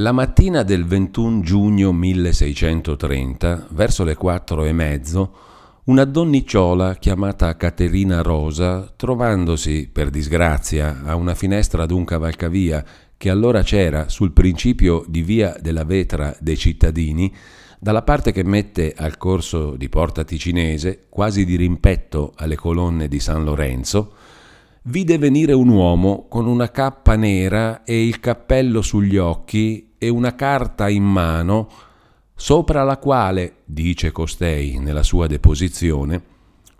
La mattina del 21 giugno 1630, verso le quattro e mezzo, una donnicciola chiamata Caterina Rosa, trovandosi, per disgrazia, a una finestra d'un cavalcavia che allora c'era sul principio di via della Vetra dei cittadini, dalla parte che mette al corso di Porta Ticinese, quasi di rimpetto alle colonne di San Lorenzo, vide venire un uomo con una cappa nera e il cappello sugli occhi e una carta in mano, sopra la quale, dice costei nella sua deposizione,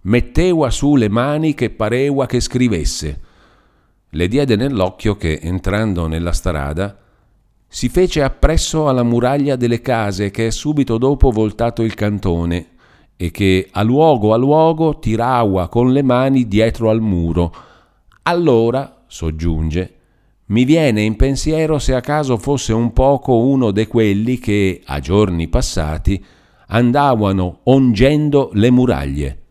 mettewa su le mani che parewa che scrivesse. Le diede nell'occhio che, entrando nella strada, si fece appresso alla muraglia delle case che è subito dopo voltato il cantone e che a luogo a luogo tirawa con le mani dietro al muro. Allora, soggiunge, mi viene in pensiero se a caso fosse un poco uno de quelli che, a giorni passati, andavano ongendo le muraglie.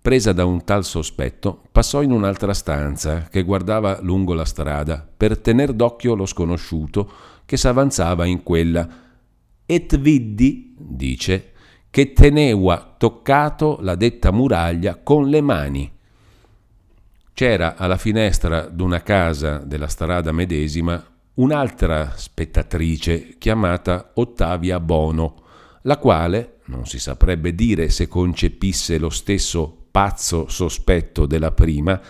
Presa da un tal sospetto, passò in un'altra stanza che guardava lungo la strada per tener d'occhio lo sconosciuto che s'avanzava in quella. Et viddi, dice, che teneva toccato la detta muraglia con le mani c'era alla finestra d'una casa della strada medesima un'altra spettatrice chiamata Ottavia Bono, la quale, non si saprebbe dire se concepisse lo stesso pazzo sospetto della prima,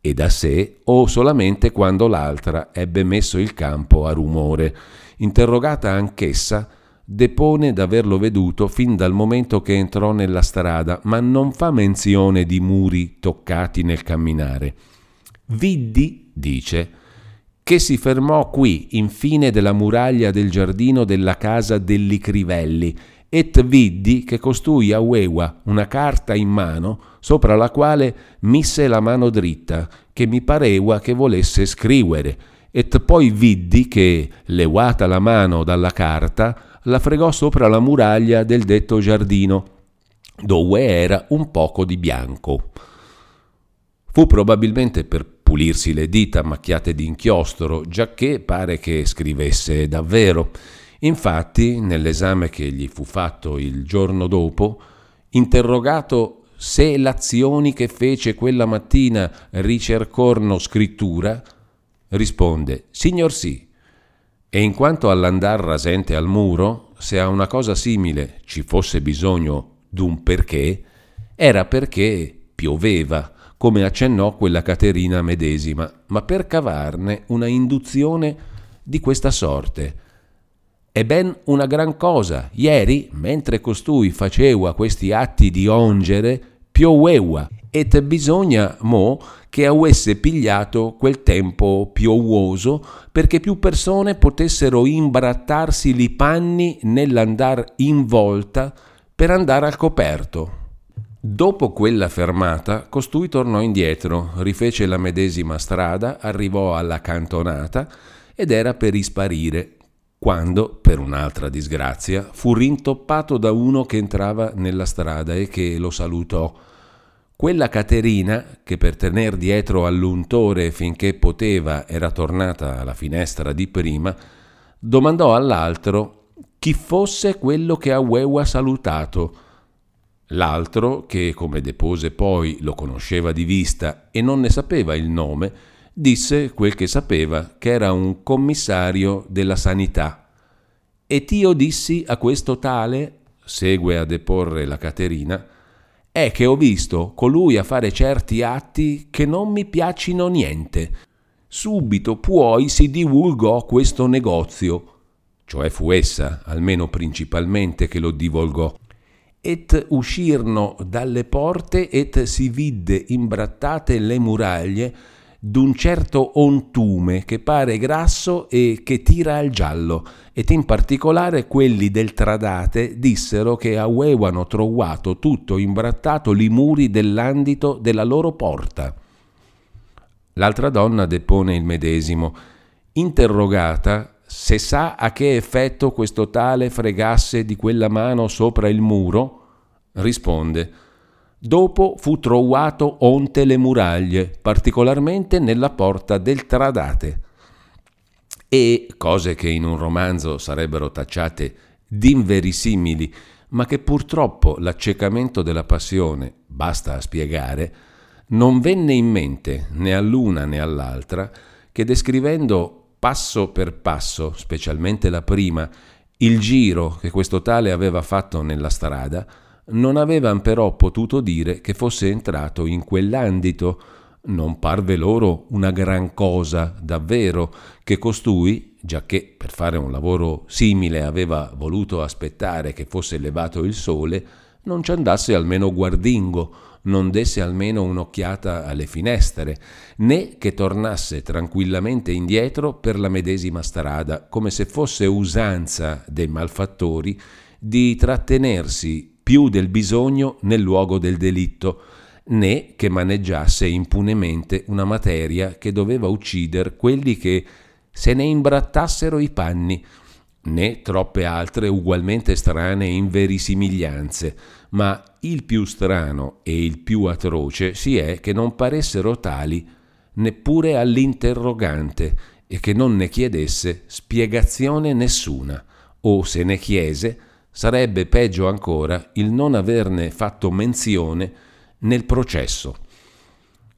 e da sé o solamente quando l'altra ebbe messo il campo a rumore. Interrogata anch'essa, depone d'averlo veduto fin dal momento che entrò nella strada, ma non fa menzione di muri toccati nel camminare. Viddi, dice, che si fermò qui, infine della muraglia del giardino della casa degli Crivelli, et viddi che costui aveva una carta in mano, sopra la quale mise la mano dritta, che mi pareva che volesse scrivere, et poi viddi che, levata la mano dalla carta, la fregò sopra la muraglia del detto giardino, dove era un poco di bianco. Fu probabilmente per pulirsi le dita macchiate di inchiostro, giacché pare che scrivesse davvero. Infatti, nell'esame che gli fu fatto il giorno dopo, interrogato se l'azioni che fece quella mattina ricercorno scrittura, risponde: Signor sì, e in quanto all'andar rasente al muro, se a una cosa simile ci fosse bisogno d'un perché, era perché pioveva, come accennò quella Caterina medesima, ma per cavarne una induzione di questa sorte. È ben una gran cosa, ieri, mentre costui faceva questi atti di ongere, pioveva, et bisogna mo' che avesse pigliato quel tempo piovoso perché più persone potessero imbrattarsi li panni nell'andar in volta per andare al coperto. Dopo quella fermata, costui tornò indietro, rifece la medesima strada, arrivò alla cantonata ed era per isparire, quando, per un'altra disgrazia, fu rintoppato da uno che entrava nella strada e che lo salutò quella Caterina, che per tener dietro all'untore finché poteva era tornata alla finestra di prima, domandò all'altro chi fosse quello che aveva salutato. L'altro, che come depose poi lo conosceva di vista e non ne sapeva il nome, disse quel che sapeva, che era un commissario della sanità. E Tio dissi a questo tale, segue a deporre la Caterina, è che ho visto colui a fare certi atti che non mi piacciono niente. Subito poi si divulgò questo negozio, cioè fu essa, almeno principalmente, che lo divulgò. Et uscirno dalle porte et si vidde imbrattate le muraglie d'un certo ontume che pare grasso e che tira al giallo, ed in particolare quelli del Tradate dissero che avevano trovato tutto imbrattato li muri dell'andito della loro porta. L'altra donna depone il medesimo. Interrogata, se sa a che effetto questo tale fregasse di quella mano sopra il muro, risponde Dopo fu trovato onte le muraglie, particolarmente nella porta del Tradate. e cose che in un romanzo sarebbero tacciate d'inverissimili, ma che purtroppo l'accecamento della passione, basta a spiegare, non venne in mente né all'una né all'altra che descrivendo passo per passo, specialmente la prima, il giro che questo tale aveva fatto nella strada, non avevan però potuto dire che fosse entrato in quell'andito. Non parve loro una gran cosa, davvero, che costui, giacché per fare un lavoro simile aveva voluto aspettare che fosse levato il sole, non ci andasse almeno guardingo, non desse almeno un'occhiata alle finestre, né che tornasse tranquillamente indietro per la medesima strada, come se fosse usanza dei malfattori di trattenersi più del bisogno nel luogo del delitto, né che maneggiasse impunemente una materia che doveva uccidere quelli che se ne imbrattassero i panni, né troppe altre ugualmente strane inverisimiglianze, ma il più strano e il più atroce si è che non paressero tali neppure all'interrogante e che non ne chiedesse spiegazione nessuna, o se ne chiese sarebbe peggio ancora il non averne fatto menzione nel processo.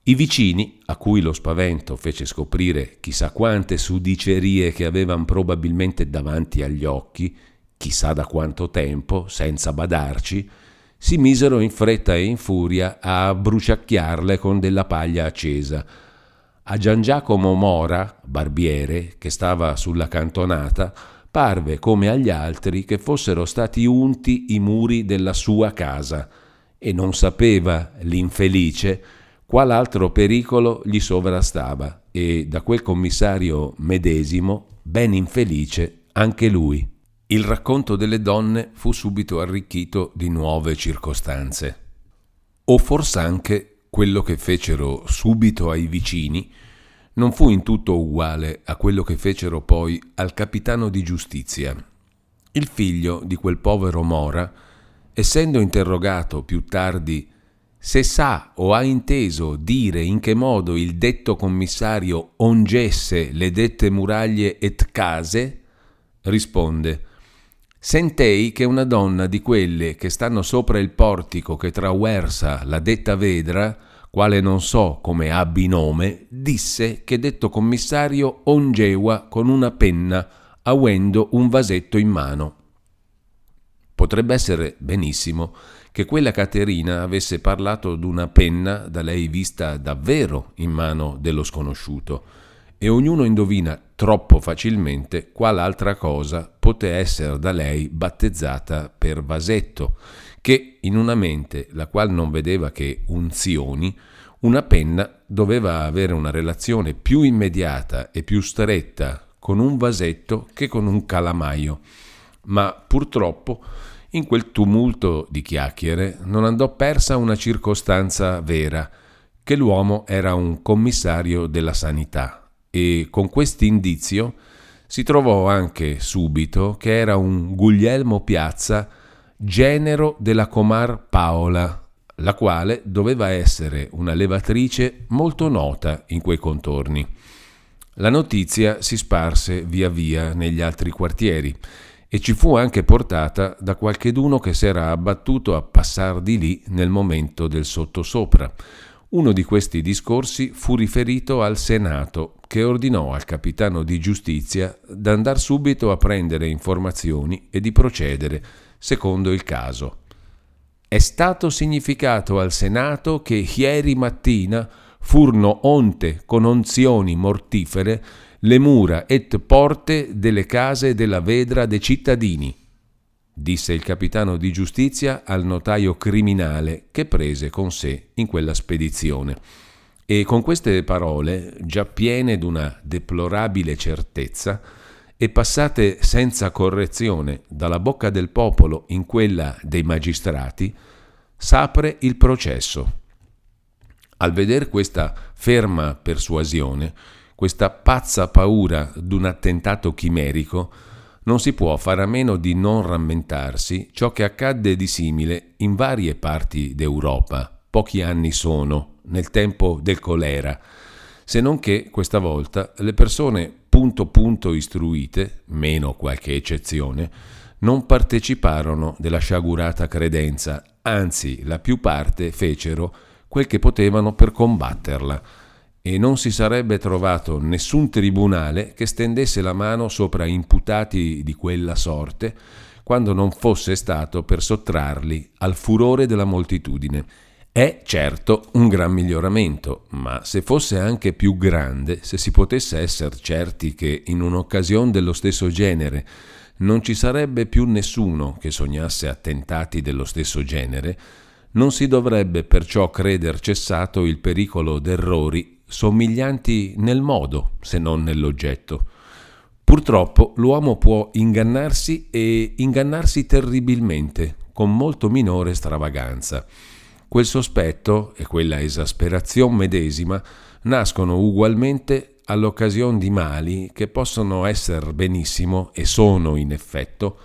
I vicini, a cui lo spavento fece scoprire chissà quante sudicerie che avevano probabilmente davanti agli occhi, chissà da quanto tempo, senza badarci, si misero in fretta e in furia a bruciacchiarle con della paglia accesa. A Gian Giacomo Mora, barbiere, che stava sulla cantonata, parve come agli altri che fossero stati unti i muri della sua casa, e non sapeva l'infelice qual altro pericolo gli sovrastava e da quel commissario medesimo, ben infelice, anche lui. Il racconto delle donne fu subito arricchito di nuove circostanze. O fors'anche quello che fecero subito ai vicini non fu in tutto uguale a quello che fecero poi al capitano di giustizia. Il figlio di quel povero Mora, essendo interrogato più tardi se sa o ha inteso dire in che modo il detto commissario ongesse le dette muraglie et case, risponde Sentei che una donna di quelle che stanno sopra il portico che traversa la detta vedra, quale non so come abbi nome, disse che detto commissario ongeua con una penna, avendo un vasetto in mano. Potrebbe essere benissimo che quella Caterina avesse parlato d'una penna da lei vista davvero in mano dello sconosciuto, e ognuno indovina troppo facilmente qual altra cosa poté essere da lei battezzata per vasetto, che in una mente la qual non vedeva che unzioni, una penna doveva avere una relazione più immediata e più stretta con un vasetto che con un calamaio. Ma purtroppo in quel tumulto di chiacchiere non andò persa una circostanza vera, che l'uomo era un commissario della sanità e con quest'indizio si trovò anche subito che era un Guglielmo Piazza, genero della comar Paola, la quale doveva essere una levatrice molto nota in quei contorni. La notizia si sparse via via negli altri quartieri e ci fu anche portata da qualcheduno che s'era abbattuto a passar di lì nel momento del sottosopra. Uno di questi discorsi fu riferito al Senato, che ordinò al capitano di giustizia d'andar subito a prendere informazioni e di procedere secondo il caso. È stato significato al Senato che ieri mattina furono onte con onzioni mortifere le mura et porte delle case della vedra de cittadini, disse il capitano di giustizia al notaio criminale che prese con sé in quella spedizione. E con queste parole, già piene d'una deplorabile certezza, e passate senza correzione dalla bocca del popolo in quella dei magistrati, s'apre il processo. Al veder questa ferma persuasione, questa pazza paura d'un attentato chimerico, non si può fare a meno di non rammentarsi ciò che accadde di simile in varie parti d'Europa, pochi anni sono, nel tempo del colera, se non che questa volta le persone punto punto istruite, meno qualche eccezione, non parteciparono della sciagurata credenza, anzi la più parte fecero quel che potevano per combatterla e non si sarebbe trovato nessun tribunale che stendesse la mano sopra imputati di quella sorte quando non fosse stato per sottrarli al furore della moltitudine. È certo un gran miglioramento, ma se fosse anche più grande, se si potesse essere certi che in un'occasione dello stesso genere non ci sarebbe più nessuno che sognasse attentati dello stesso genere, non si dovrebbe perciò creder cessato il pericolo d'errori somiglianti nel modo, se non nell'oggetto. Purtroppo l'uomo può ingannarsi e ingannarsi terribilmente, con molto minore stravaganza. Quel sospetto e quella esasperazione medesima nascono ugualmente all'occasione di mali che possono essere benissimo e sono in effetto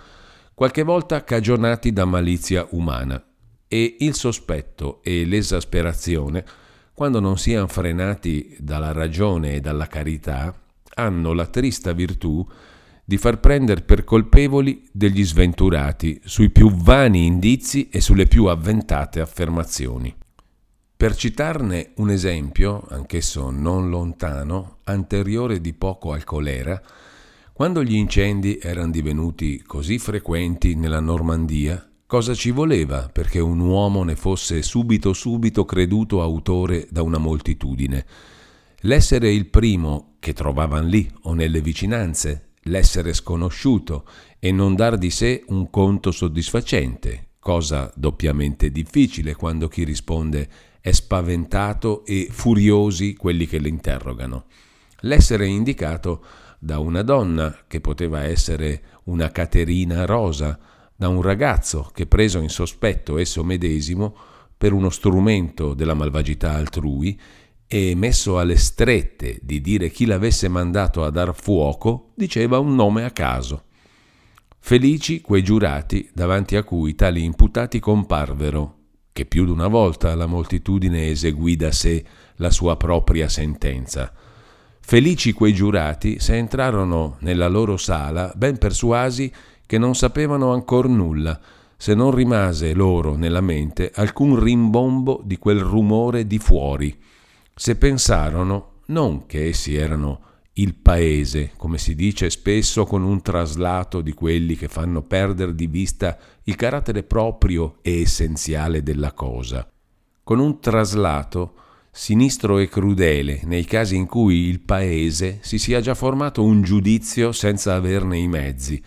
qualche volta cagionati da malizia umana. E il sospetto e l'esasperazione, quando non siano frenati dalla ragione e dalla carità, hanno la trista virtù di far prendere per colpevoli degli sventurati sui più vani indizi e sulle più avventate affermazioni. Per citarne un esempio, anch'esso non lontano, anteriore di poco al colera, quando gli incendi erano divenuti così frequenti nella Normandia, cosa ci voleva perché un uomo ne fosse subito subito creduto autore da una moltitudine? L'essere il primo che trovavan lì o nelle vicinanze, l'essere sconosciuto e non dar di sé un conto soddisfacente, cosa doppiamente difficile quando chi risponde è spaventato e furiosi quelli che le interrogano. L'essere indicato da una donna, che poteva essere una Caterina Rosa, da un ragazzo che preso in sospetto esso medesimo per uno strumento della malvagità altrui e messo alle strette di dire chi l'avesse mandato a dar fuoco, diceva un nome a caso. Felici quei giurati davanti a cui tali imputati comparvero che più d'una volta la moltitudine eseguì da sé la sua propria sentenza. Felici quei giurati se entrarono nella loro sala ben persuasi che non sapevano ancor nulla, se non rimase loro nella mente alcun rimbombo di quel rumore di fuori, se pensarono non che essi erano il paese, come si dice spesso con un traslato di quelli che fanno perdere di vista il carattere proprio e essenziale della cosa. Con un traslato sinistro e crudele nei casi in cui il paese si sia già formato un giudizio senza averne i mezzi,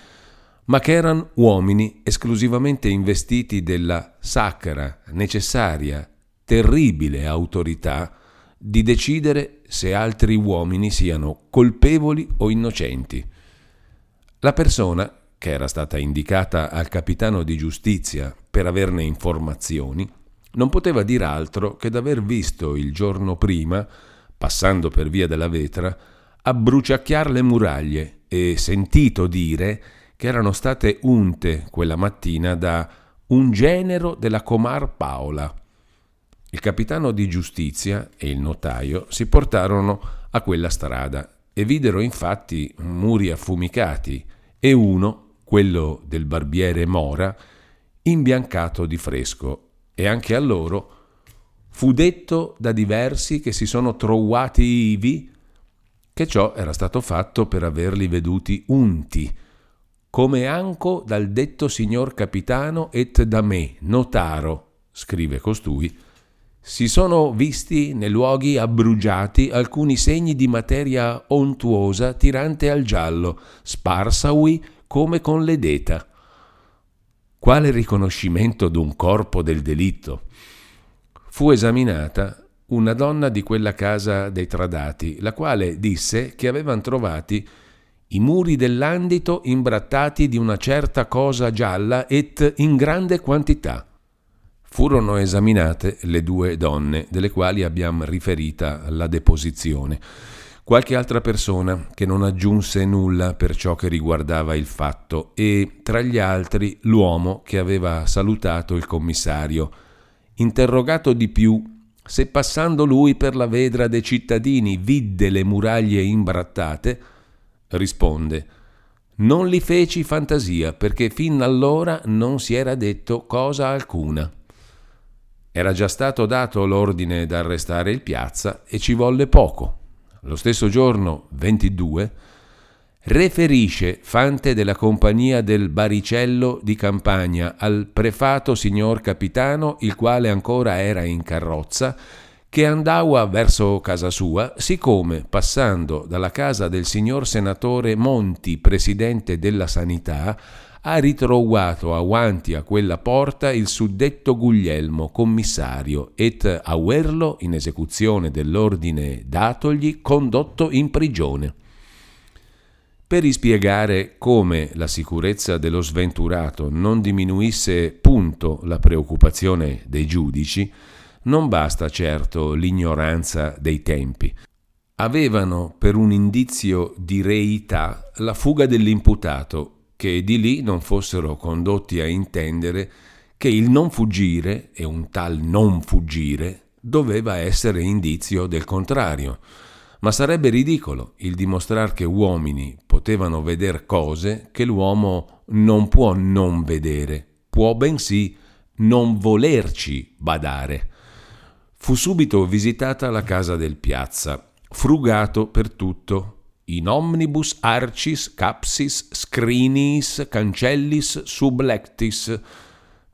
ma che erano uomini esclusivamente investiti della sacra, necessaria, terribile autorità di decidere se altri uomini siano colpevoli o innocenti. La persona, che era stata indicata al capitano di giustizia per averne informazioni, non poteva dir altro che d'aver visto il giorno prima, passando per via della vetra, abbruciacchiar le muraglie e sentito dire che erano state unte quella mattina da un genero della Comar Paola, il capitano di giustizia e il notaio si portarono a quella strada e videro infatti muri affumicati e uno, quello del barbiere Mora, imbiancato di fresco, e anche a loro fu detto da diversi che si sono trovati ivi che ciò era stato fatto per averli veduti unti, come anco dal detto signor capitano et da me, notaro, scrive costui, si sono visti nei luoghi abbrugiati alcuni segni di materia ontuosa tirante al giallo, sparsaui come con le deta. Quale riconoscimento d'un corpo del delitto? Fu esaminata una donna di quella casa dei Tradati, la quale disse che avevano trovati i muri dell'andito imbrattati di una certa cosa gialla et in grande quantità furono esaminate le due donne, delle quali abbiamo riferita la deposizione. Qualche altra persona che non aggiunse nulla per ciò che riguardava il fatto e tra gli altri l'uomo che aveva salutato il commissario. Interrogato di più se passando lui per la vedra dei cittadini vidde le muraglie imbrattate, Risponde, non li feci fantasia perché fin allora non si era detto cosa alcuna. Era già stato dato l'ordine d'arrestare il piazza e ci volle poco. Lo stesso giorno, 22, referisce Fante della compagnia del Baricello di Campagna al prefato signor capitano, il quale ancora era in carrozza, che andava verso casa sua, siccome passando dalla casa del signor senatore Monti, presidente della sanità, ha ritrovato avanti a quella porta il suddetto Guglielmo, commissario, et averlo, in esecuzione dell'ordine datogli, condotto in prigione. Per ispiegare come la sicurezza dello sventurato non diminuisse punto la preoccupazione dei giudici, non basta certo l'ignoranza dei tempi. Avevano per un indizio di reità la fuga dell'imputato, che di lì non fossero condotti a intendere che il non fuggire e un tal non fuggire doveva essere indizio del contrario. Ma sarebbe ridicolo il dimostrar che uomini potevano vedere cose che l'uomo non può non vedere, può bensì non volerci badare. Fu subito visitata la casa del piazza, frugato per tutto, in omnibus arcis capsis scrinis cancellis sublectis,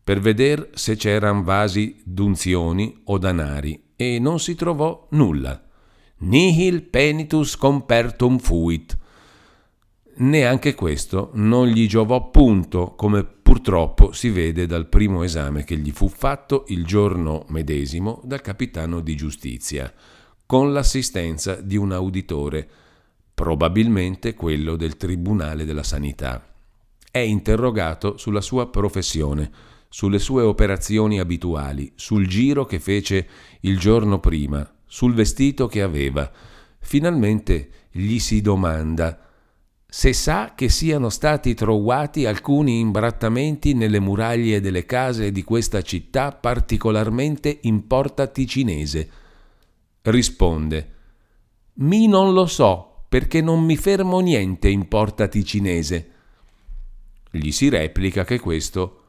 per veder se c'eran vasi d'unzioni o danari, e non si trovò nulla. Nihil penitus compertum fuit. Neanche questo non gli giovò punto, come purtroppo si vede dal primo esame che gli fu fatto il giorno medesimo dal capitano di giustizia, con l'assistenza di un auditore, probabilmente quello del Tribunale della Sanità. È interrogato sulla sua professione, sulle sue operazioni abituali, sul giro che fece il giorno prima, sul vestito che aveva. Finalmente gli si domanda se sa che siano stati trovati alcuni imbrattamenti nelle muraglie delle case di questa città particolarmente in porta ticinese. Risponde Mi non lo so, perché non mi fermo niente in porta ticinese. Gli si replica che questo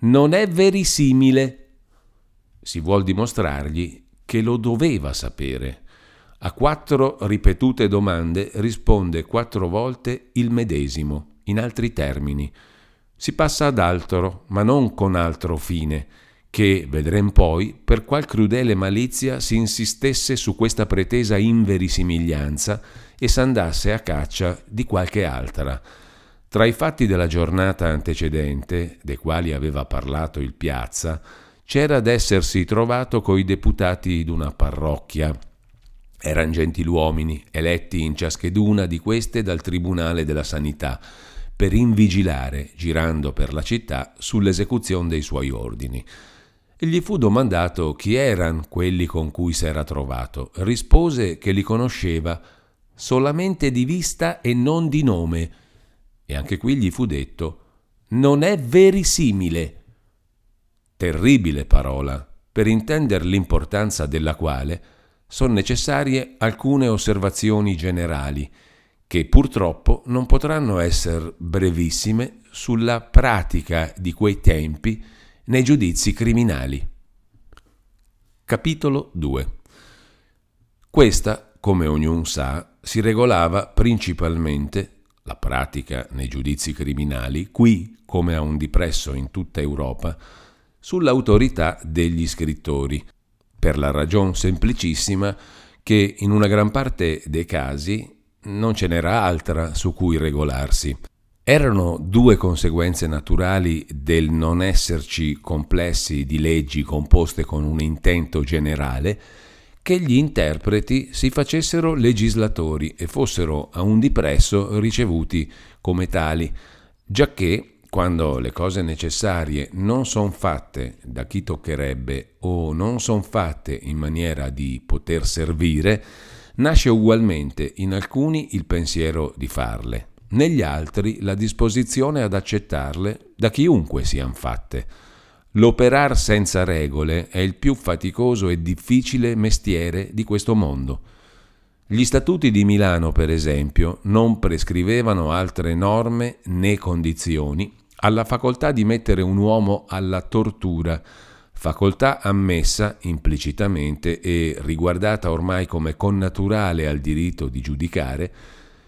non è verisimile. Si vuol dimostrargli che lo doveva sapere. A quattro ripetute domande risponde quattro volte il medesimo, in altri termini. Si passa ad altro, ma non con altro fine, che, vedrem poi, per qual crudele malizia si insistesse su questa pretesa inverisimiglianza e s'andasse a caccia di qualche altra. Tra i fatti della giornata antecedente, dei quali aveva parlato il Piazza, c'era d'essersi trovato coi deputati d'una parrocchia, Eran gentiluomini, eletti in ciascheduna di queste dal Tribunale della Sanità, per invigilare, girando per la città, sull'esecuzione dei suoi ordini. E gli fu domandato chi erano quelli con cui s'era trovato. Rispose che li conosceva solamente di vista e non di nome. E anche qui gli fu detto non è verisimile. Terribile parola, per intendere l'importanza della quale sono necessarie alcune osservazioni generali che purtroppo non potranno essere brevissime sulla pratica di quei tempi nei giudizi criminali. Capitolo 2 Questa, come ognuno sa, si regolava principalmente la pratica nei giudizi criminali, qui come a un dipresso in tutta Europa, sull'autorità degli scrittori, per la ragione semplicissima che in una gran parte dei casi non ce n'era altra su cui regolarsi. Erano due conseguenze naturali del non esserci complessi di leggi composte con un intento generale che gli interpreti si facessero legislatori e fossero a un dipresso ricevuti come tali, giacché quando le cose necessarie non sono fatte da chi toccherebbe o non sono fatte in maniera di poter servire, nasce ugualmente in alcuni il pensiero di farle, negli altri la disposizione ad accettarle da chiunque siano fatte. L'operar senza regole è il più faticoso e difficile mestiere di questo mondo. Gli statuti di Milano, per esempio, non prescrivevano altre norme né condizioni alla facoltà di mettere un uomo alla tortura, facoltà ammessa implicitamente e riguardata ormai come connaturale al diritto di giudicare,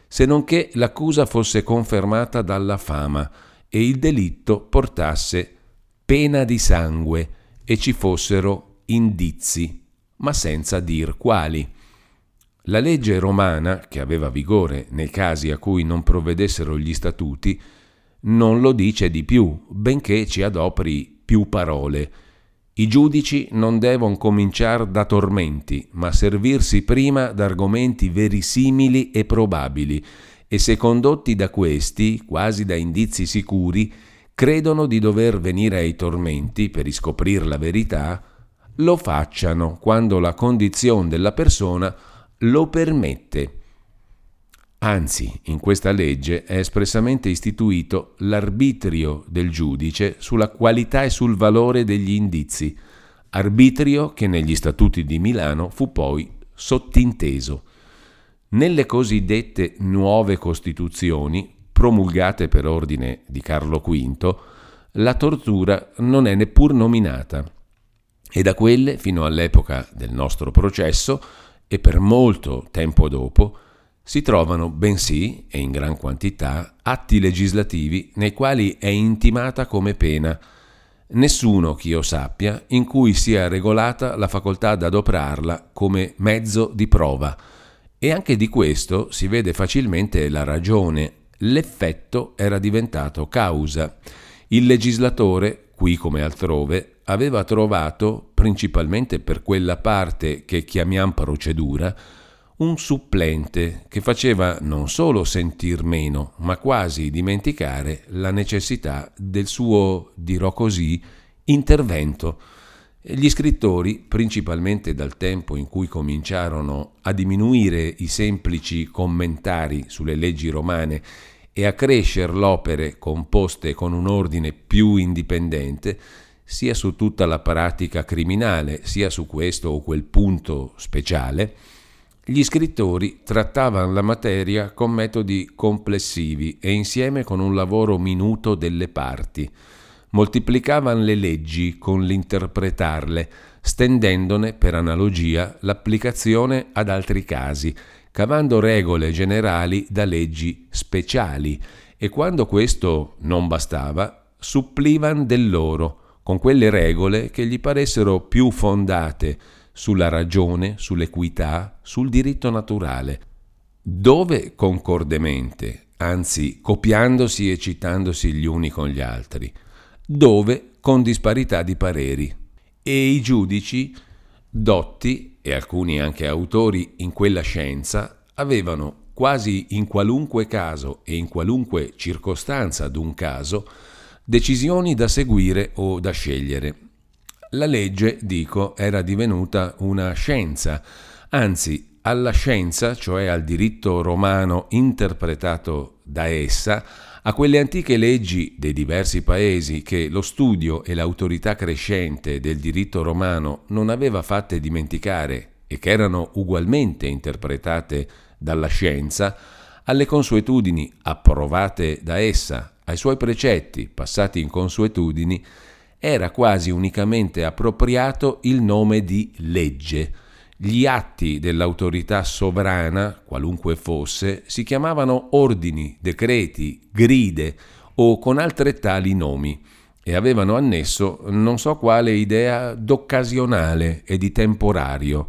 se non che l'accusa fosse confermata dalla fama e il delitto portasse pena di sangue e ci fossero indizi, ma senza dir quali. La legge romana, che aveva vigore nei casi a cui non provvedessero gli statuti, non lo dice di più, benché ci adopri più parole. I giudici non devono cominciare da tormenti, ma servirsi prima d'argomenti verisimili e probabili, e se condotti da questi, quasi da indizi sicuri, credono di dover venire ai tormenti per riscoprir la verità, lo facciano quando la condizione della persona lo permette. Anzi, in questa legge è espressamente istituito l'arbitrio del giudice sulla qualità e sul valore degli indizi, arbitrio che negli statuti di Milano fu poi sottinteso. Nelle cosiddette nuove costituzioni, promulgate per ordine di Carlo V, la tortura non è neppur nominata e da quelle fino all'epoca del nostro processo e per molto tempo dopo si trovano bensì, e in gran quantità, atti legislativi nei quali è intimata come pena, nessuno che io sappia in cui sia regolata la facoltà d'adoprarla come mezzo di prova, e anche di questo si vede facilmente la ragione. L'effetto era diventato causa. Il legislatore, qui come altrove, aveva trovato, principalmente per quella parte che chiamiamo procedura, un supplente che faceva non solo sentir meno, ma quasi dimenticare la necessità del suo, dirò così, intervento. Gli scrittori, principalmente dal tempo in cui cominciarono a diminuire i semplici commentari sulle leggi romane e a crescere l'opere composte con un ordine più indipendente, sia su tutta la pratica criminale, sia su questo o quel punto speciale, gli scrittori trattavano la materia con metodi complessivi e insieme con un lavoro minuto delle parti. Moltiplicavano le leggi con l'interpretarle, stendendone per analogia l'applicazione ad altri casi, cavando regole generali da leggi speciali e quando questo non bastava, supplivan del loro, con quelle regole che gli paressero più fondate, sulla ragione, sull'equità, sul diritto naturale, dove concordemente, anzi copiandosi e citandosi gli uni con gli altri, dove con disparità di pareri. E i giudici, dotti e alcuni anche autori in quella scienza, avevano quasi in qualunque caso e in qualunque circostanza d'un caso decisioni da seguire o da scegliere la legge, dico, era divenuta una scienza, anzi alla scienza, cioè al diritto romano interpretato da essa, a quelle antiche leggi dei diversi paesi che lo studio e l'autorità crescente del diritto romano non aveva fatte dimenticare e che erano ugualmente interpretate dalla scienza, alle consuetudini approvate da essa, ai suoi precetti passati in consuetudini, era quasi unicamente appropriato il nome di legge. Gli atti dell'autorità sovrana, qualunque fosse, si chiamavano ordini, decreti, gride o con altrettali nomi e avevano annesso non so quale idea d'occasionale e di temporario.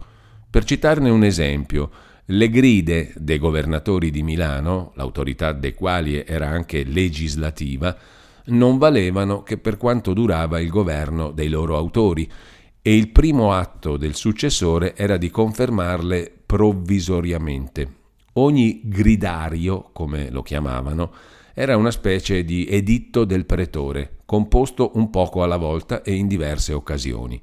Per citarne un esempio, le gride dei governatori di Milano, l'autorità dei quali era anche legislativa, non valevano che per quanto durava il governo dei loro autori e il primo atto del successore era di confermarle provvisoriamente. Ogni gridario, come lo chiamavano, era una specie di editto del pretore, composto un poco alla volta e in diverse occasioni.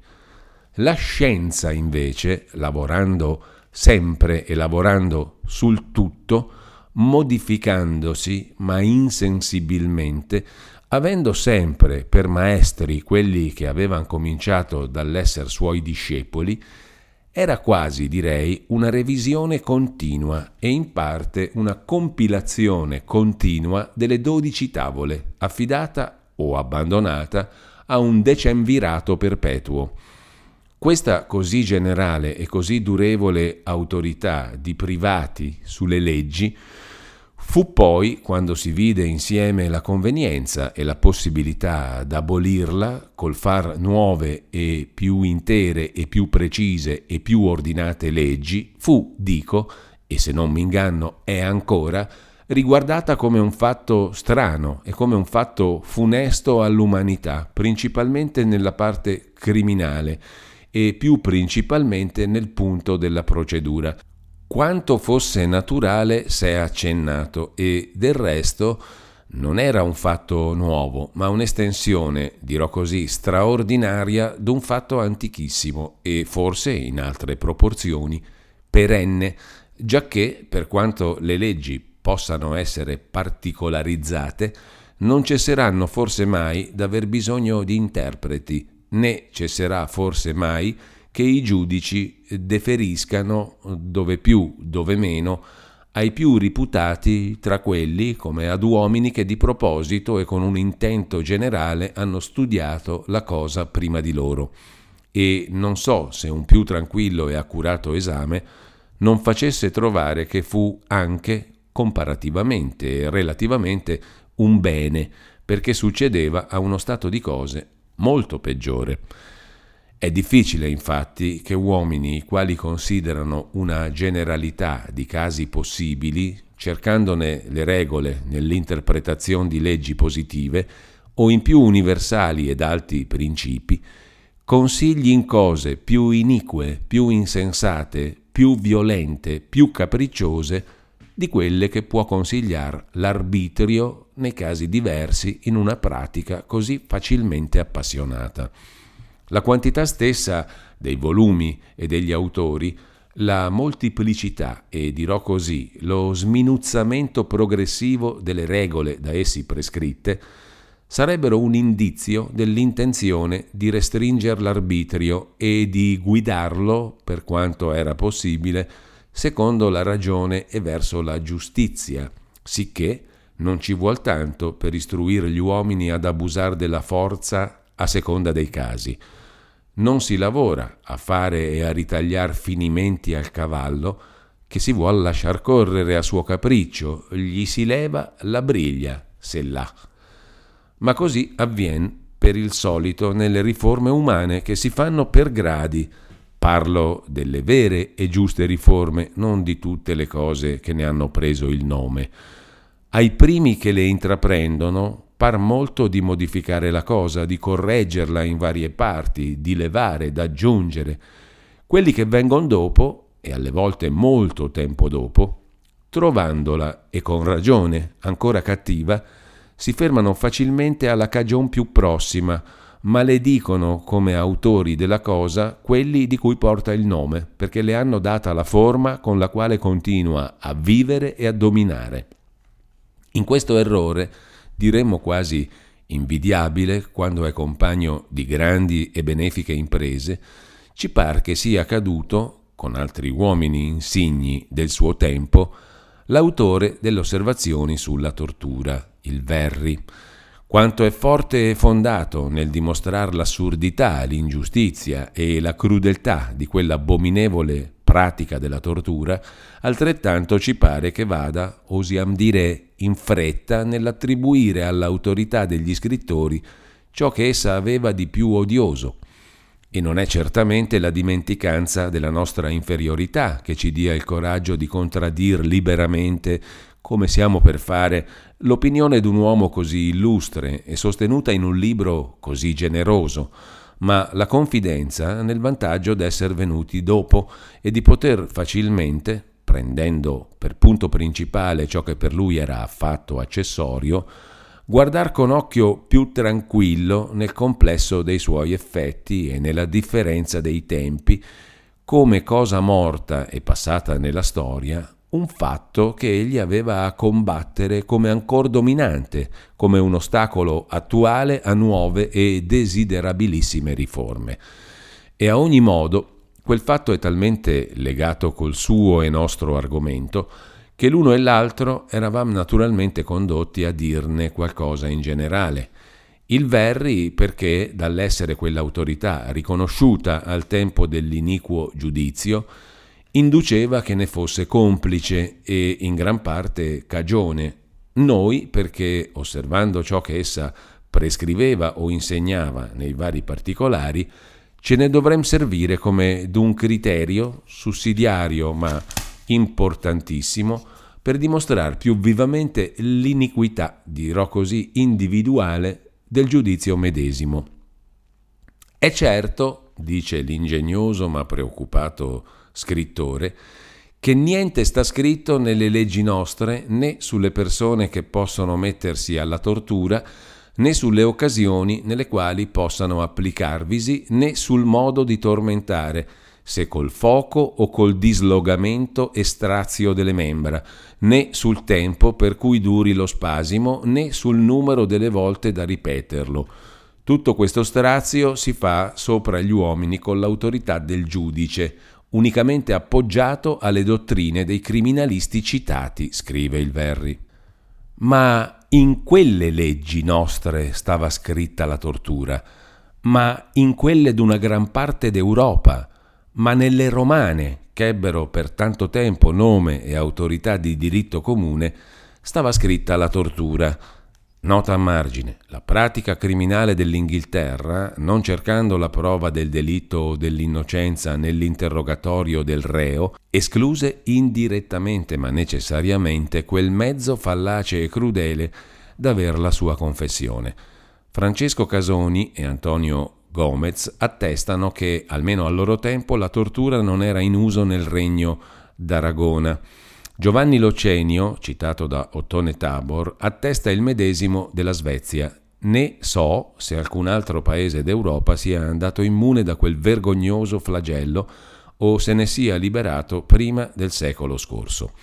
La scienza, invece, lavorando sempre e lavorando sul tutto, modificandosi ma insensibilmente, avendo sempre per maestri quelli che avevano cominciato dall'essere suoi discepoli, era quasi, direi, una revisione continua e in parte una compilazione continua delle dodici tavole, affidata o abbandonata a un decemvirato perpetuo. Questa così generale e così durevole autorità di privati sulle leggi Fu poi, quando si vide insieme la convenienza e la possibilità d'abolirla, col far nuove e più intere e più precise e più ordinate leggi, fu, dico, e se non mi inganno è ancora, riguardata come un fatto strano e come un fatto funesto all'umanità, principalmente nella parte criminale e più principalmente nel punto della procedura. Quanto fosse naturale s'è accennato e del resto non era un fatto nuovo, ma un'estensione, dirò così, straordinaria d'un fatto antichissimo e forse in altre proporzioni perenne, giacché per quanto le leggi possano essere particolarizzate, non cesseranno forse mai d'aver bisogno di interpreti, né cesserà forse mai che i giudici deferiscano, dove più, dove meno, ai più riputati tra quelli come ad uomini che di proposito e con un intento generale hanno studiato la cosa prima di loro. E non so se un più tranquillo e accurato esame non facesse trovare che fu anche, comparativamente e relativamente, un bene, perché succedeva a uno stato di cose molto peggiore. È difficile infatti che uomini i quali considerano una generalità di casi possibili, cercandone le regole nell'interpretazione di leggi positive, o in più universali ed alti principi, consigli in cose più inique, più insensate, più violente, più capricciose di quelle che può consigliare l'arbitrio nei casi diversi in una pratica così facilmente appassionata. La quantità stessa dei volumi e degli autori, la moltiplicità e dirò così lo sminuzzamento progressivo delle regole da essi prescritte sarebbero un indizio dell'intenzione di restringere l'arbitrio e di guidarlo, per quanto era possibile, secondo la ragione e verso la giustizia, sicché non ci vuol tanto per istruire gli uomini ad abusare della forza a seconda dei casi. Non si lavora a fare e a ritagliare finimenti al cavallo che si vuol lasciar correre a suo capriccio, gli si leva la briglia, se l'ha. Ma così avviene per il solito nelle riforme umane che si fanno per gradi. Parlo delle vere e giuste riforme, non di tutte le cose che ne hanno preso il nome. Ai primi che le intraprendono par molto di modificare la cosa, di correggerla in varie parti, di levare, d'aggiungere. Quelli che vengono dopo, e alle volte molto tempo dopo, trovandola, e con ragione, ancora cattiva, si fermano facilmente alla cagion più prossima, maledicono come autori della cosa quelli di cui porta il nome, perché le hanno data la forma con la quale continua a vivere e a dominare. In questo errore diremmo quasi invidiabile quando è compagno di grandi e benefiche imprese, ci par che sia accaduto, con altri uomini insigni del suo tempo, l'autore delle osservazioni sulla tortura, il Verri. Quanto è forte e fondato nel dimostrare l'assurdità, l'ingiustizia e la crudeltà di quell'abominevole pratica della tortura, altrettanto ci pare che vada, osiam dire, in fretta nell'attribuire all'autorità degli scrittori ciò che essa aveva di più odioso. E non è certamente la dimenticanza della nostra inferiorità che ci dia il coraggio di contraddir liberamente, come siamo per fare, l'opinione d'un uomo così illustre e sostenuta in un libro così generoso, ma la confidenza nel vantaggio d'essere venuti dopo e di poter facilmente, prendendo per punto principale ciò che per lui era affatto accessorio, guardar con occhio più tranquillo nel complesso dei suoi effetti e nella differenza dei tempi, come cosa morta e passata nella storia, un fatto che egli aveva a combattere come ancora dominante, come un ostacolo attuale a nuove e desiderabilissime riforme. E a ogni modo Quel fatto è talmente legato col suo e nostro argomento che l'uno e l'altro eravamo naturalmente condotti a dirne qualcosa in generale. Il Verri perché, dall'essere quell'autorità riconosciuta al tempo dell'iniquo giudizio, induceva che ne fosse complice e in gran parte cagione. Noi perché, osservando ciò che essa prescriveva o insegnava nei vari particolari, ce ne dovremmo servire come d'un criterio sussidiario ma importantissimo per dimostrare più vivamente l'iniquità, dirò così, individuale del giudizio medesimo. È certo, dice l'ingegnoso ma preoccupato scrittore, che niente sta scritto nelle leggi nostre né sulle persone che possono mettersi alla tortura, né sulle occasioni nelle quali possano applicarvisi, né sul modo di tormentare, se col fuoco o col dislogamento e strazio delle membra, né sul tempo per cui duri lo spasimo, né sul numero delle volte da ripeterlo. Tutto questo strazio si fa sopra gli uomini con l'autorità del giudice, unicamente appoggiato alle dottrine dei criminalisti citati, scrive il Verri. Ma in quelle leggi nostre stava scritta la tortura, ma in quelle d'una gran parte d'Europa, ma nelle romane, che ebbero per tanto tempo nome e autorità di diritto comune, stava scritta la tortura. Nota a margine, la pratica criminale dell'Inghilterra, non cercando la prova del delitto o dell'innocenza nell'interrogatorio del reo, escluse indirettamente ma necessariamente quel mezzo fallace e crudele d'aver la sua confessione. Francesco Casoni e Antonio Gomez attestano che, almeno al loro tempo, la tortura non era in uso nel regno d'Aragona. Giovanni Locenio, citato da Ottone Tabor, attesta il medesimo della Svezia. Né so se alcun altro paese d'Europa sia andato immune da quel vergognoso flagello o se ne sia liberato prima del secolo scorso.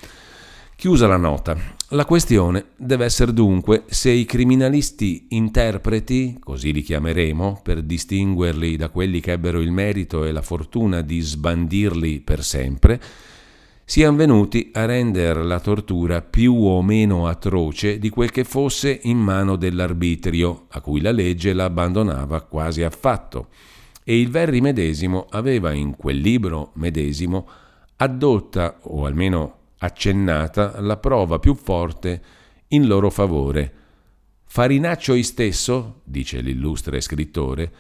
Chiusa la nota, la questione deve essere dunque se i criminalisti interpreti, così li chiameremo, per distinguerli da quelli che ebbero il merito e la fortuna di sbandirli per sempre, siano venuti a rendere la tortura più o meno atroce di quel che fosse in mano dell'arbitrio, a cui la legge la abbandonava quasi affatto. E il Verri medesimo aveva in quel libro medesimo addotta, o almeno accennata la prova più forte in loro favore. Farinaccio stesso, dice l'illustre scrittore,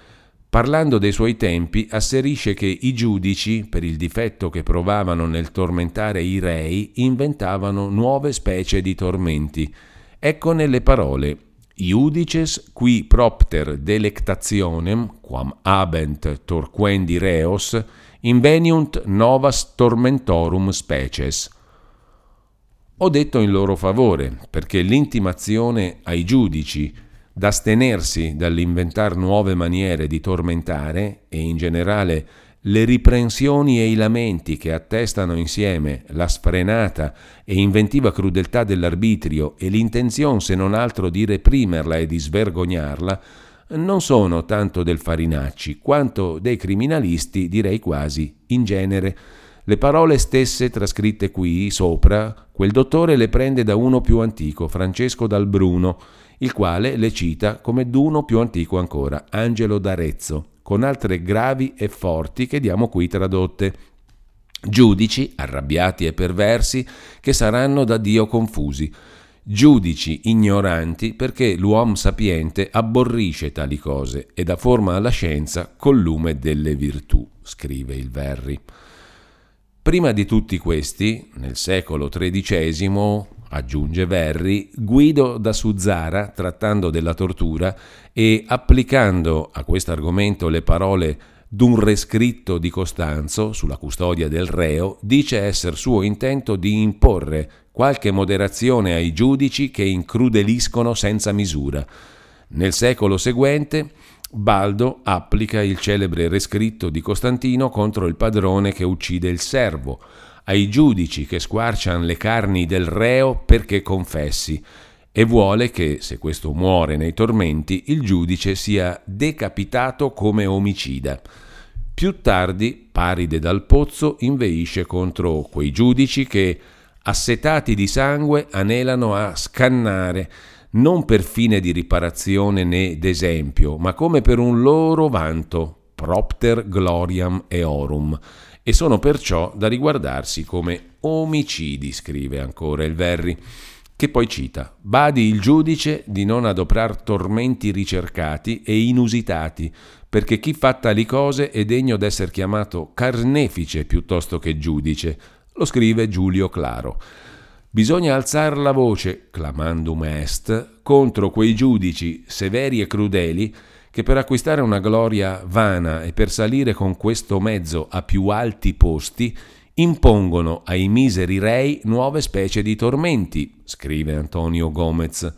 parlando dei suoi tempi, asserisce che i giudici, per il difetto che provavano nel tormentare i rei, inventavano nuove specie di tormenti. Ecco nelle parole Iudices qui propter delectationem, quam abent torquendi reos, inveniunt novas tormentorum species ho detto in loro favore, perché l'intimazione ai giudici d'astenersi dall'inventare nuove maniere di tormentare e in generale le riprensioni e i lamenti che attestano insieme la sfrenata e inventiva crudeltà dell'arbitrio e l'intenzione se non altro di reprimerla e di svergognarla, non sono tanto del Farinacci quanto dei criminalisti, direi quasi in genere, le parole stesse trascritte qui sopra, quel dottore le prende da uno più antico, Francesco dal Bruno, il quale le cita come d'uno più antico ancora, Angelo d'Arezzo, con altre gravi e forti che diamo qui tradotte. Giudici, arrabbiati e perversi, che saranno da Dio confusi. Giudici ignoranti perché l'uomo sapiente abborrisce tali cose e dà forma alla scienza col lume delle virtù, scrive il Verri. Prima di tutti questi, nel secolo XIII, aggiunge Verri, Guido da Suzzara, trattando della tortura e applicando a questo argomento le parole d'un rescritto di Costanzo sulla custodia del reo, dice essere suo intento di imporre qualche moderazione ai giudici che incrudeliscono senza misura. Nel secolo seguente Baldo applica il celebre rescritto di Costantino contro il padrone che uccide il servo, ai giudici che squarciano le carni del reo perché confessi, e vuole che, se questo muore nei tormenti, il giudice sia decapitato come omicida. più tardi, paride dal pozzo, inveisce contro quei giudici che, assetati di sangue, anelano a scannare, non per fine di riparazione né d'esempio, ma come per un loro vanto, propter gloriam eorum, e sono perciò da riguardarsi come omicidi, scrive ancora il Verri, che poi cita, badi il giudice di non adoprar tormenti ricercati e inusitati, perché chi fa tali cose è degno d'essere chiamato carnefice piuttosto che giudice, lo scrive Giulio Claro. Bisogna alzare la voce, clamandum est, contro quei giudici severi e crudeli che per acquistare una gloria vana e per salire con questo mezzo a più alti posti impongono ai miseri rei nuove specie di tormenti, scrive Antonio Gomez.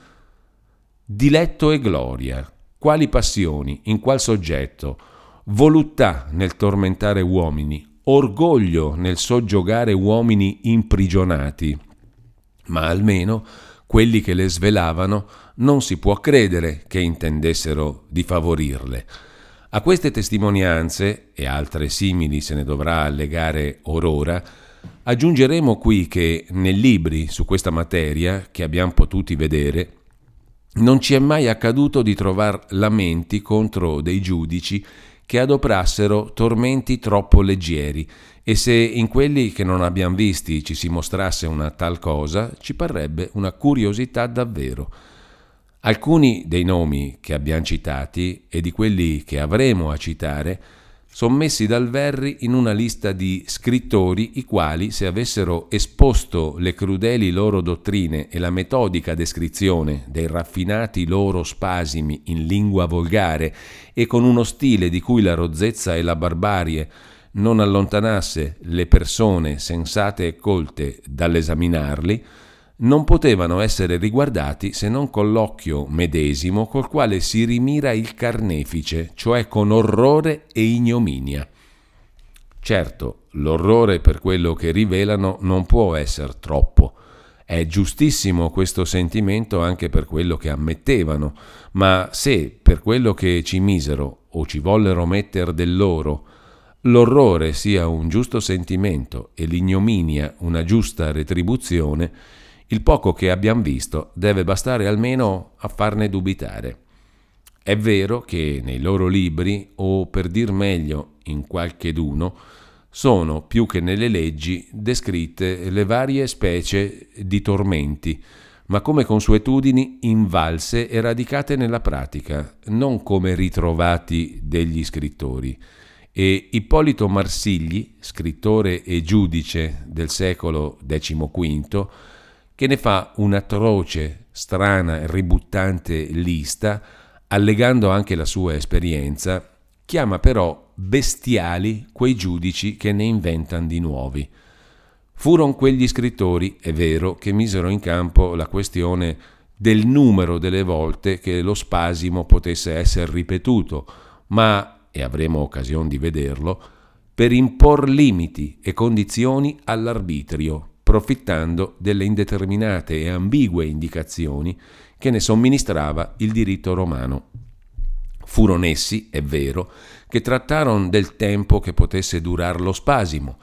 Diletto e gloria, quali passioni, in qual soggetto, voluttà nel tormentare uomini, orgoglio nel soggiogare uomini imprigionati, ma almeno quelli che le svelavano non si può credere che intendessero di favorirle. A queste testimonianze, e altre simili se ne dovrà allegare orora, aggiungeremo qui che nei libri su questa materia, che abbiamo potuti vedere, non ci è mai accaduto di trovar lamenti contro dei giudici che adoprassero tormenti troppo leggeri e se in quelli che non abbiamo visti ci si mostrasse una tal cosa, ci parrebbe una curiosità davvero. Alcuni dei nomi che abbiamo citati e di quelli che avremo a citare sono messi dal Verri in una lista di scrittori i quali, se avessero esposto le crudeli loro dottrine e la metodica descrizione dei raffinati loro spasimi in lingua volgare e con uno stile di cui la rozzezza e la barbarie non allontanasse le persone sensate e colte dall'esaminarli, non potevano essere riguardati se non con l'occhio medesimo col quale si rimira il carnefice, cioè con orrore e ignominia. Certo, l'orrore per quello che rivelano non può essere troppo. È giustissimo questo sentimento anche per quello che ammettevano, ma se per quello che ci misero o ci vollero metter del loro, l'orrore sia un giusto sentimento e l'ignominia una giusta retribuzione, il poco che abbiamo visto deve bastare almeno a farne dubitare. È vero che nei loro libri, o per dir meglio in qualcheduno, sono più che nelle leggi descritte le varie specie di tormenti, ma come consuetudini invalse e radicate nella pratica, non come ritrovati degli scrittori. E Ippolito Marsigli, scrittore e giudice del secolo XV, che ne fa un'atroce, strana e ributtante lista, allegando anche la sua esperienza, chiama però bestiali quei giudici che ne inventano di nuovi. Furono quegli scrittori, è vero, che misero in campo la questione del numero delle volte che lo spasimo potesse essere ripetuto, ma, e avremo occasione di vederlo, per impor limiti e condizioni all'arbitrio approfittando delle indeterminate e ambigue indicazioni che ne somministrava il diritto romano. Furono essi, è vero, che trattarono del tempo che potesse durar lo spasimo,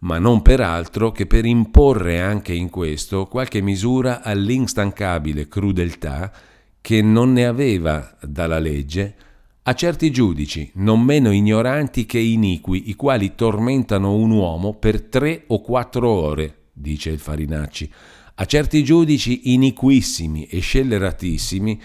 ma non per altro che per imporre anche in questo qualche misura all'instancabile crudeltà che non ne aveva dalla legge a certi giudici, non meno ignoranti che iniqui, i quali tormentano un uomo per tre o quattro ore, dice il Farinacci, a certi giudici iniquissimi e scelleratissimi,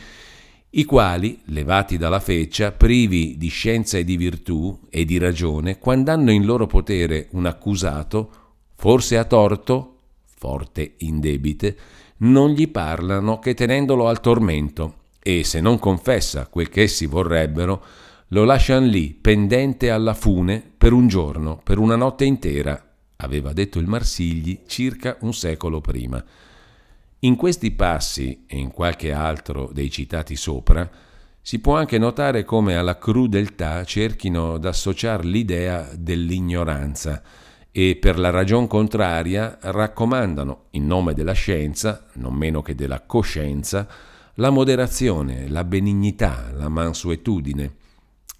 i quali, levati dalla feccia, privi di scienza e di virtù e di ragione, quando hanno in loro potere un accusato, forse a torto, forte in debite, non gli parlano che tenendolo al tormento, e se non confessa quel che essi vorrebbero, lo lasciano lì, pendente alla fune, per un giorno, per una notte intera, aveva detto il Marsigli circa un secolo prima. In questi passi e in qualche altro dei citati sopra, si può anche notare come alla crudeltà cerchino d'associare l'idea dell'ignoranza e per la ragion contraria raccomandano, in nome della scienza, non meno che della coscienza, la moderazione, la benignità, la mansuetudine,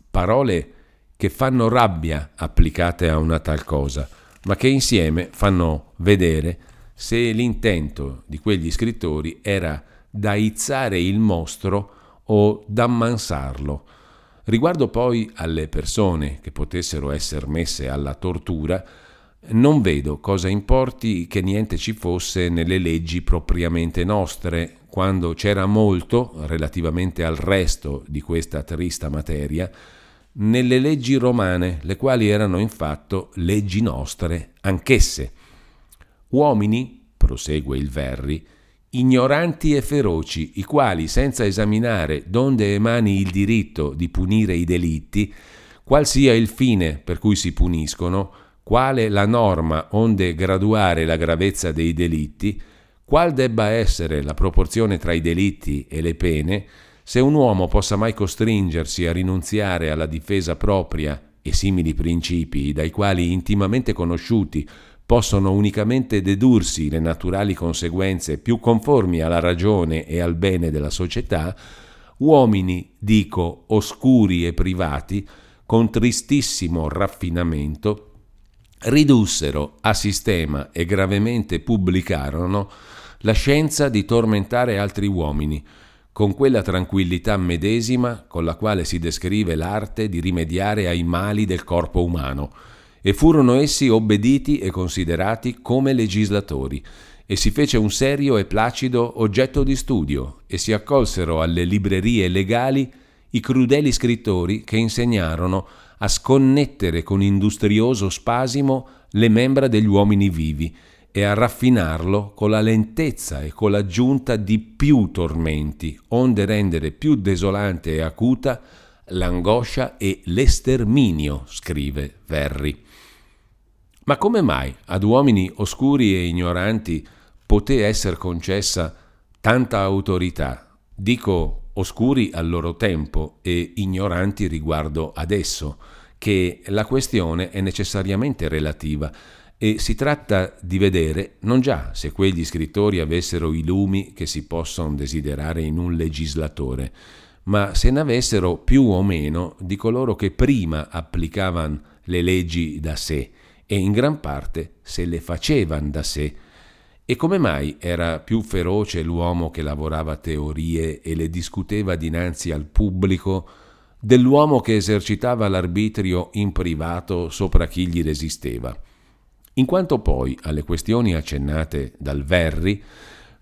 parole che fanno rabbia applicate a una tal cosa, ma che insieme fanno vedere se l'intento di quegli scrittori era da izzare il mostro o d'ammansarlo. Riguardo poi alle persone che potessero essere messe alla tortura, non vedo cosa importi che niente ci fosse nelle leggi propriamente nostre, quando c'era molto, relativamente al resto di questa trista materia, nelle leggi romane, le quali erano in fatto leggi nostre anch'esse. Uomini, prosegue il Verri, ignoranti e feroci, i quali, senza esaminare donde emani il diritto di punire i delitti, qual sia il fine per cui si puniscono, quale la norma onde graduare la gravezza dei delitti, qual debba essere la proporzione tra i delitti e le pene, se un uomo possa mai costringersi a rinunziare alla difesa propria e simili principi dai quali intimamente conosciuti possono unicamente dedursi le naturali conseguenze più conformi alla ragione e al bene della società, uomini, dico, oscuri e privati, con tristissimo raffinamento, ridussero a sistema e gravemente pubblicarono la scienza di tormentare altri uomini, con quella tranquillità medesima con la quale si descrive l'arte di rimediare ai mali del corpo umano, e furono essi obbediti e considerati come legislatori, e si fece un serio e placido oggetto di studio, e si accolsero alle librerie legali i crudeli scrittori che insegnarono a sconnettere con industrioso spasimo le membra degli uomini vivi e a raffinarlo con la lentezza e con l'aggiunta di più tormenti, onde rendere più desolante e acuta l'angoscia e l'esterminio, scrive Verri. Ma come mai ad uomini oscuri e ignoranti poté essere concessa tanta autorità? Dico oscuri al loro tempo e ignoranti riguardo adesso, che la questione è necessariamente relativa e si tratta di vedere non già se quegli scrittori avessero i lumi che si possono desiderare in un legislatore, ma se ne avessero più o meno di coloro che prima applicavano le leggi da sé e in gran parte se le facevano da sé. E come mai era più feroce l'uomo che lavorava teorie e le discuteva dinanzi al pubblico dell'uomo che esercitava l'arbitrio in privato sopra chi gli resisteva? In quanto poi alle questioni accennate dal Verri,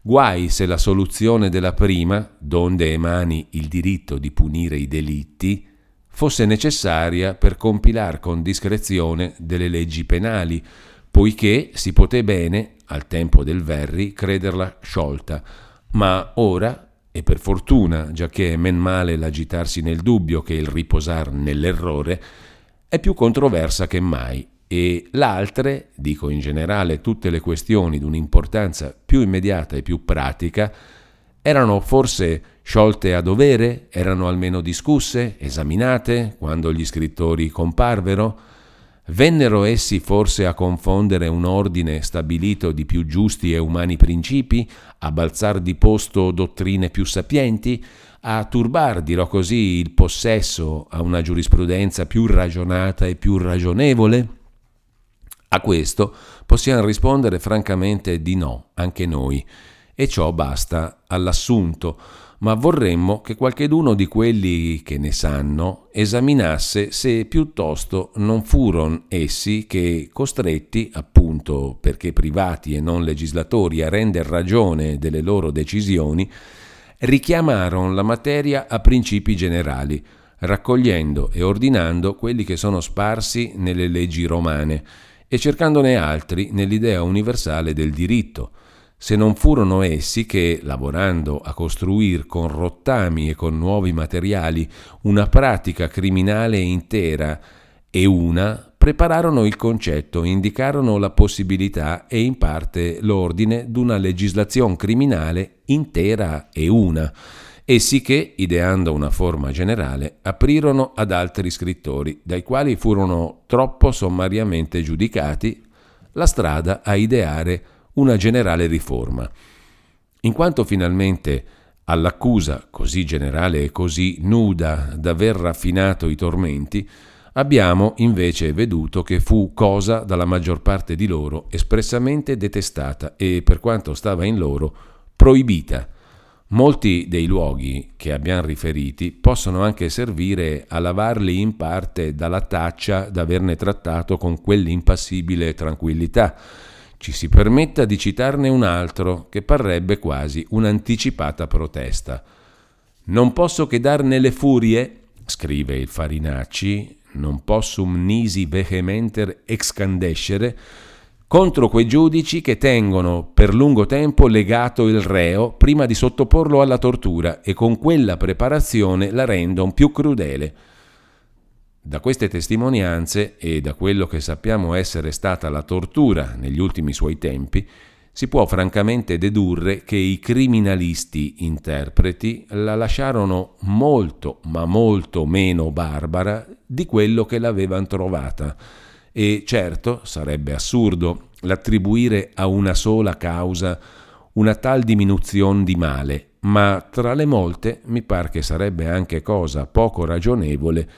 guai se la soluzione della prima, donde emani il diritto di punire i delitti, fosse necessaria per compilar con discrezione delle leggi penali, poiché si poté bene, al tempo del Verri, crederla sciolta, ma ora, e per fortuna, giacché è men male l'agitarsi nel dubbio che il riposar nell'errore, è più controversa che mai, e l'altre, dico in generale tutte le questioni di un'importanza più immediata e più pratica, erano forse sciolte a dovere, erano almeno discusse, esaminate, quando gli scrittori comparvero? Vennero essi forse a confondere un ordine stabilito di più giusti e umani principi, a balzar di posto dottrine più sapienti, a turbar, dirò così, il possesso a una giurisprudenza più ragionata e più ragionevole? A questo possiamo rispondere francamente di no, anche noi, e ciò basta all'assunto. Ma vorremmo che qualcheduno di quelli che ne sanno esaminasse se piuttosto non furono essi che, costretti, appunto perché privati e non legislatori, a render ragione delle loro decisioni, richiamarono la materia a principi generali, raccogliendo e ordinando quelli che sono sparsi nelle leggi romane e cercandone altri nell'idea universale del diritto, se non furono essi che, lavorando a costruire con rottami e con nuovi materiali una pratica criminale intera e una, prepararono il concetto, indicarono la possibilità e in parte l'ordine d'una legislazione criminale intera e una, essi che, ideando una forma generale, aprirono ad altri scrittori, dai quali furono troppo sommariamente giudicati, la strada a ideare una generale riforma. In quanto finalmente all'accusa così generale e così nuda d'aver raffinato i tormenti, Abbiamo invece veduto che fu cosa dalla maggior parte di loro espressamente detestata e, per quanto stava in loro, proibita. Molti dei luoghi che abbiamo riferiti possono anche servire a lavarli in parte dalla taccia d'averne trattato con quell'impassibile tranquillità. Ci si permetta di citarne un altro che parrebbe quasi un'anticipata protesta. Non posso che darne le furie, scrive il Farinacci, non possum nisi vehementer excandescere, contro quei giudici che tengono per lungo tempo legato il reo prima di sottoporlo alla tortura e con quella preparazione la rendono più crudele. Da queste testimonianze e da quello che sappiamo essere stata la tortura negli ultimi suoi tempi, si può francamente dedurre che i criminalisti interpreti la lasciarono molto, ma molto meno barbara di quello che l'avevano trovata. E certo sarebbe assurdo l'attribuire a una sola causa una tal diminuzione di male, ma tra le molte mi par che sarebbe anche cosa poco ragionevole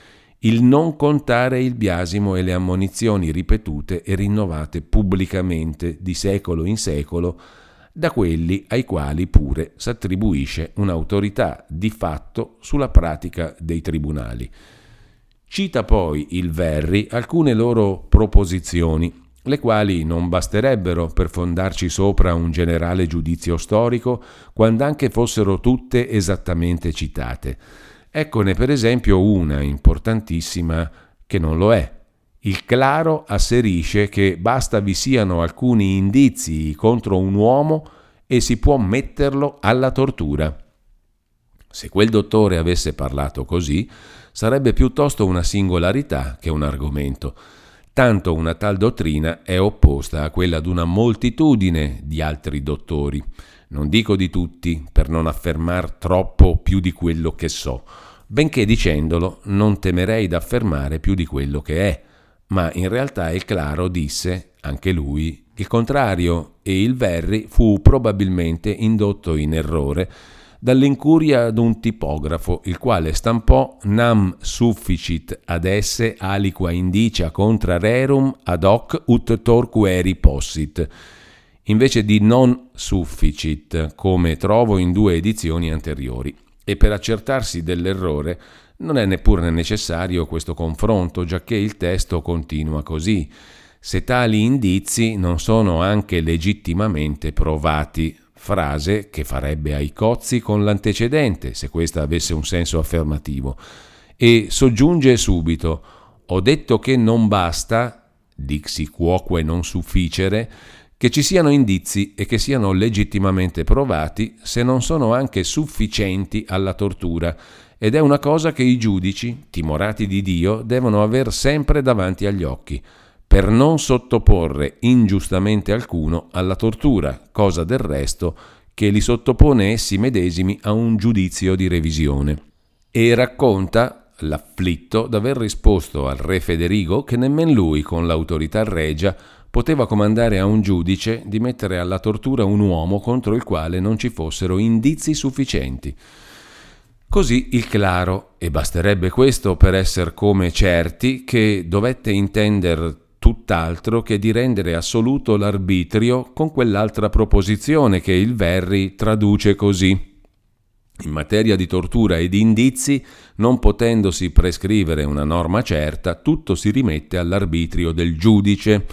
il non contare il biasimo e le ammonizioni ripetute e rinnovate pubblicamente di secolo in secolo da quelli ai quali pure s'attribuisce un'autorità di fatto sulla pratica dei tribunali. Cita poi il Verri alcune loro proposizioni, le quali non basterebbero per fondarci sopra un generale giudizio storico, quando anche fossero tutte esattamente citate. Eccone per esempio una importantissima che non lo è. Il claro asserisce che basta vi siano alcuni indizi contro un uomo e si può metterlo alla tortura. Se quel dottore avesse parlato così, sarebbe piuttosto una singolarità che un argomento. Tanto una tal dottrina è opposta a quella di una moltitudine di altri dottori. Non dico di tutti, per non affermar troppo più di quello che so, benché dicendolo non temerei d'affermare più di quello che è, ma in realtà il Claro disse, anche lui, il contrario e il Verri fu probabilmente indotto in errore dall'incuria d'un tipografo, il quale stampò nam sufficit ad esse aliqua indicia contra rerum ad hoc ut torqueri possit, invece di non sufficit, come trovo in due edizioni anteriori. E per accertarsi dell'errore non è neppure necessario questo confronto, giacché il testo continua così. Se tali indizi non sono anche legittimamente provati, frase che farebbe ai cozzi con l'antecedente, se questa avesse un senso affermativo. E soggiunge subito, ho detto che non basta, dixi quoque non sufficere, che ci siano indizi e che siano legittimamente provati se non sono anche sufficienti alla tortura ed è una cosa che i giudici, timorati di Dio, devono aver sempre davanti agli occhi, per non sottoporre ingiustamente alcuno alla tortura, cosa del resto che li sottopone essi medesimi a un giudizio di revisione. E racconta l'afflitto d'aver risposto al re Federico che nemmen lui con l'autorità regia poteva comandare a un giudice di mettere alla tortura un uomo contro il quale non ci fossero indizi sufficienti. Così il claro, e basterebbe questo per essere come certi, che dovette intender tutt'altro che di rendere assoluto l'arbitrio con quell'altra proposizione che il Verri traduce così. In materia di tortura e di indizi, non potendosi prescrivere una norma certa, tutto si rimette all'arbitrio del giudice.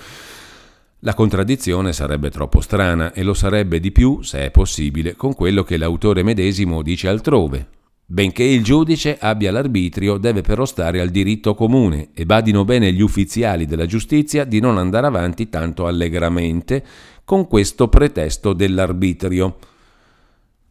La contraddizione sarebbe troppo strana e lo sarebbe di più, se è possibile, con quello che l'autore medesimo dice altrove. Benché il giudice abbia l'arbitrio, deve però stare al diritto comune e badino bene gli ufficiali della giustizia di non andare avanti tanto allegramente con questo pretesto dell'arbitrio.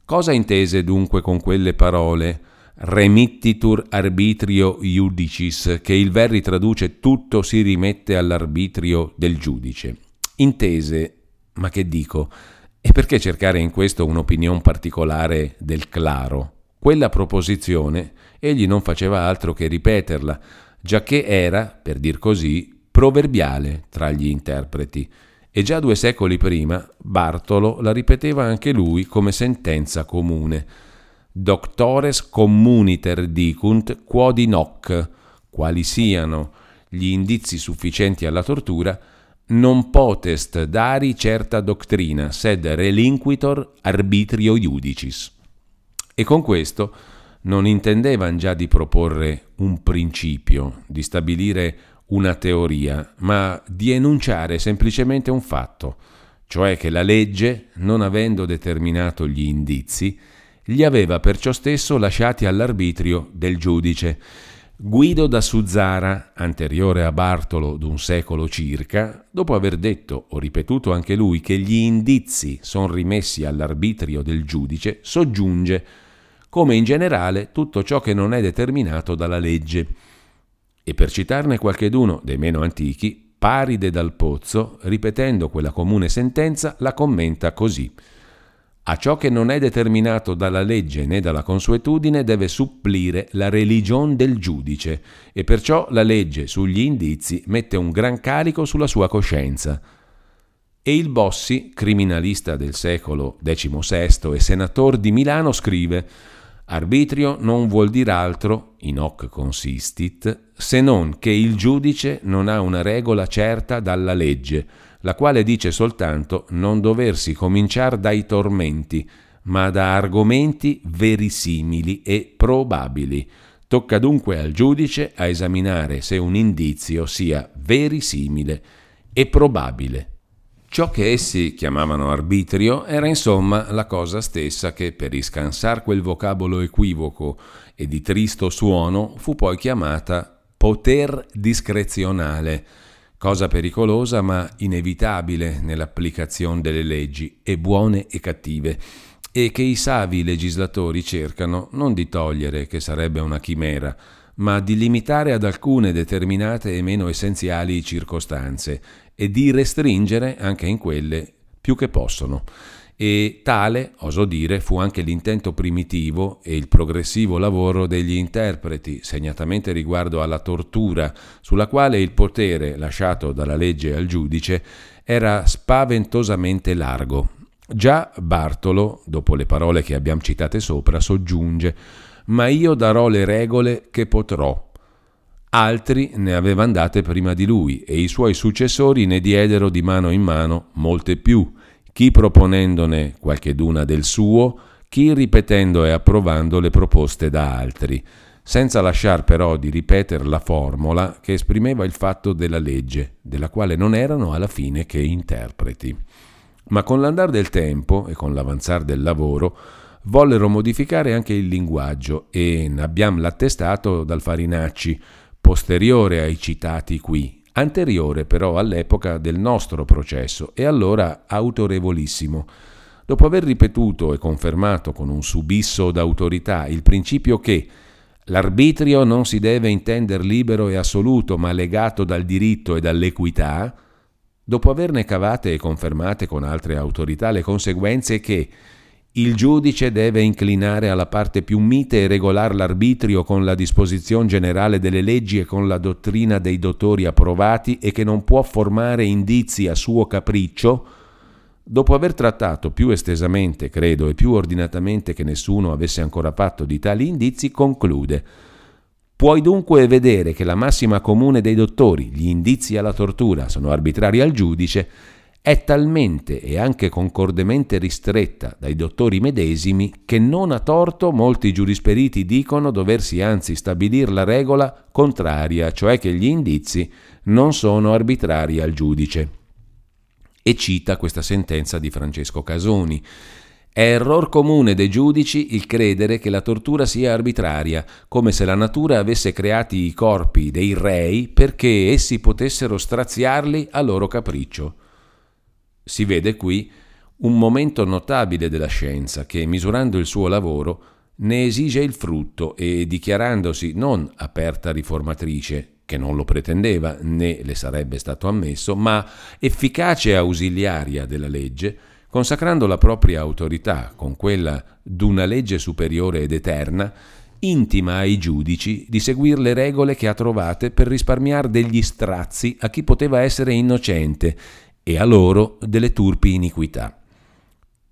Cosa intese dunque con quelle parole? Remittitur arbitrio iudicis, che il Verri traduce tutto si rimette all'arbitrio del giudice intese, ma che dico, e perché cercare in questo un'opinione particolare del claro? Quella proposizione egli non faceva altro che ripeterla, giacché era, per dir così, proverbiale tra gli interpreti, e già due secoli prima Bartolo la ripeteva anche lui come sentenza comune. Doctores communiter dicunt quod in hoc, quali siano gli indizi sufficienti alla tortura, non potest dari certa doctrina, sed relinquitor arbitrio iudicis. E con questo non intendevan già di proporre un principio, di stabilire una teoria, ma di enunciare semplicemente un fatto, cioè che la legge, non avendo determinato gli indizi, li aveva perciò stesso lasciati all'arbitrio del giudice. Guido da Suzzara, anteriore a Bartolo d'un secolo circa, dopo aver detto o ripetuto anche lui che gli indizi sono rimessi all'arbitrio del giudice, soggiunge come in generale tutto ciò che non è determinato dalla legge. E per citarne qualcheduno dei meno antichi, Paride dal Pozzo, ripetendo quella comune sentenza, la commenta così. A ciò che non è determinato dalla legge né dalla consuetudine deve supplire la religione del giudice e perciò la legge sugli indizi mette un gran carico sulla sua coscienza. E il Bossi, criminalista del secolo XVI e senatore di Milano, scrive Arbitrio non vuol dire altro, in hoc consistit, se non che il giudice non ha una regola certa dalla legge, la quale dice soltanto non doversi cominciare dai tormenti, ma da argomenti verisimili e probabili. Tocca dunque al giudice a esaminare se un indizio sia verisimile e probabile. Ciò che essi chiamavano arbitrio era insomma la cosa stessa che per riscansar quel vocabolo equivoco e di tristo suono fu poi chiamata poter discrezionale, cosa pericolosa ma inevitabile nell'applicazione delle leggi, e buone e cattive, e che i savi legislatori cercano non di togliere, che sarebbe una chimera, ma di limitare ad alcune determinate e meno essenziali circostanze e di restringere anche in quelle più che possono. E tale, oso dire, fu anche l'intento primitivo e il progressivo lavoro degli interpreti, segnatamente riguardo alla tortura, sulla quale il potere lasciato dalla legge al giudice era spaventosamente largo. Già Bartolo, dopo le parole che abbiamo citate sopra, soggiunge ma io darò le regole che potrò. Altri ne avevano date prima di lui e i suoi successori ne diedero di mano in mano molte più, chi proponendone qualcheduna del suo, chi ripetendo e approvando le proposte da altri, senza lasciar però di ripetere la formula che esprimeva il fatto della legge, della quale non erano alla fine che interpreti. Ma con l'andar del tempo e con l'avanzar del lavoro, vollero modificare anche il linguaggio e ne abbiamo l'attestato dal Farinacci, posteriore ai citati qui, anteriore però all'epoca del nostro processo e allora autorevolissimo. Dopo aver ripetuto e confermato con un subisso d'autorità il principio che l'arbitrio non si deve intendere libero e assoluto, ma legato dal diritto e dall'equità, dopo averne cavate e confermate con altre autorità le conseguenze che il giudice deve inclinare alla parte più mite e regolar l'arbitrio con la disposizione generale delle leggi e con la dottrina dei dottori approvati e che non può formare indizi a suo capriccio, dopo aver trattato più estesamente, credo, e più ordinatamente che nessuno avesse ancora fatto di tali indizi, conclude. Puoi dunque vedere che la massima comune dei dottori, gli indizi alla tortura, sono arbitrari al giudice, è talmente e anche concordemente ristretta dai dottori medesimi che non a torto molti giurisperiti dicono doversi anzi stabilire la regola contraria, cioè che gli indizi non sono arbitrari al giudice. E cita questa sentenza di Francesco Casoni. È error comune dei giudici il credere che la tortura sia arbitraria, come se la natura avesse creati i corpi dei rei perché essi potessero straziarli a loro capriccio. Si vede qui un momento notabile della scienza che, misurando il suo lavoro, ne esige il frutto e dichiarandosi non aperta riformatrice, che non lo pretendeva né le sarebbe stato ammesso, ma efficace ausiliaria della legge, consacrando la propria autorità con quella d'una legge superiore ed eterna, intima ai giudici di seguire le regole che ha trovate per risparmiare degli strazi a chi poteva essere innocente e a loro delle turpi iniquità.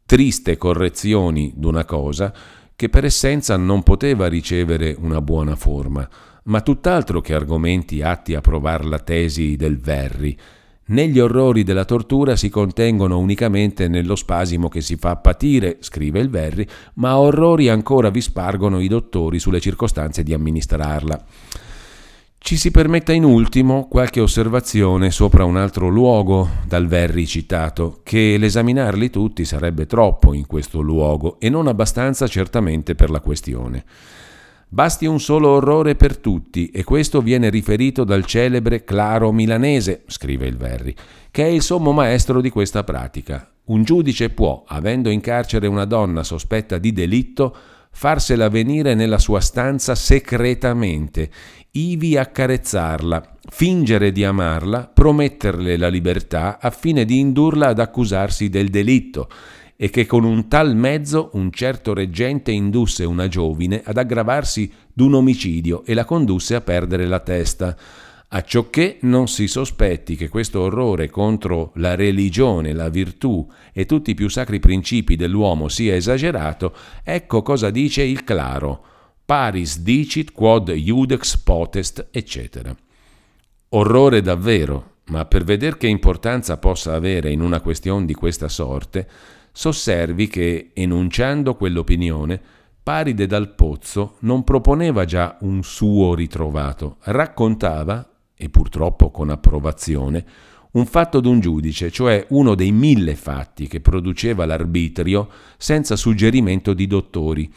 Triste correzioni d'una cosa che per essenza non poteva ricevere una buona forma, ma tutt'altro che argomenti atti a provar la tesi del Verri. Negli orrori della tortura si contengono unicamente nello spasimo che si fa patire, scrive il Verri, ma orrori ancora vi spargono i dottori sulle circostanze di amministrarla. Ci si permetta in ultimo qualche osservazione sopra un altro luogo dal Verri citato, che l'esaminarli tutti sarebbe troppo in questo luogo e non abbastanza certamente per la questione. Basti un solo orrore per tutti, e questo viene riferito dal celebre Claro Milanese, scrive il Verri, che è il sommo maestro di questa pratica. Un giudice può, avendo in carcere una donna sospetta di delitto, farsela venire nella sua stanza segretamente, ivi accarezzarla, fingere di amarla, prometterle la libertà affine di indurla ad accusarsi del delitto, e che con un tal mezzo un certo reggente indusse una giovine ad aggravarsi d'un omicidio e la condusse a perdere la testa acciocché non si sospetti che questo orrore contro la religione, la virtù e tutti i più sacri principi dell'uomo sia esagerato, ecco cosa dice il claro. Paris dicit quod iudex potest, eccetera. Orrore davvero, ma per veder che importanza possa avere in una questione di questa sorte, sosservi che, enunciando quell'opinione, Paride dal Pozzo non proponeva già un suo ritrovato, raccontava e purtroppo con approvazione, un fatto d'un giudice, cioè uno dei mille fatti che produceva l'arbitrio senza suggerimento di dottori.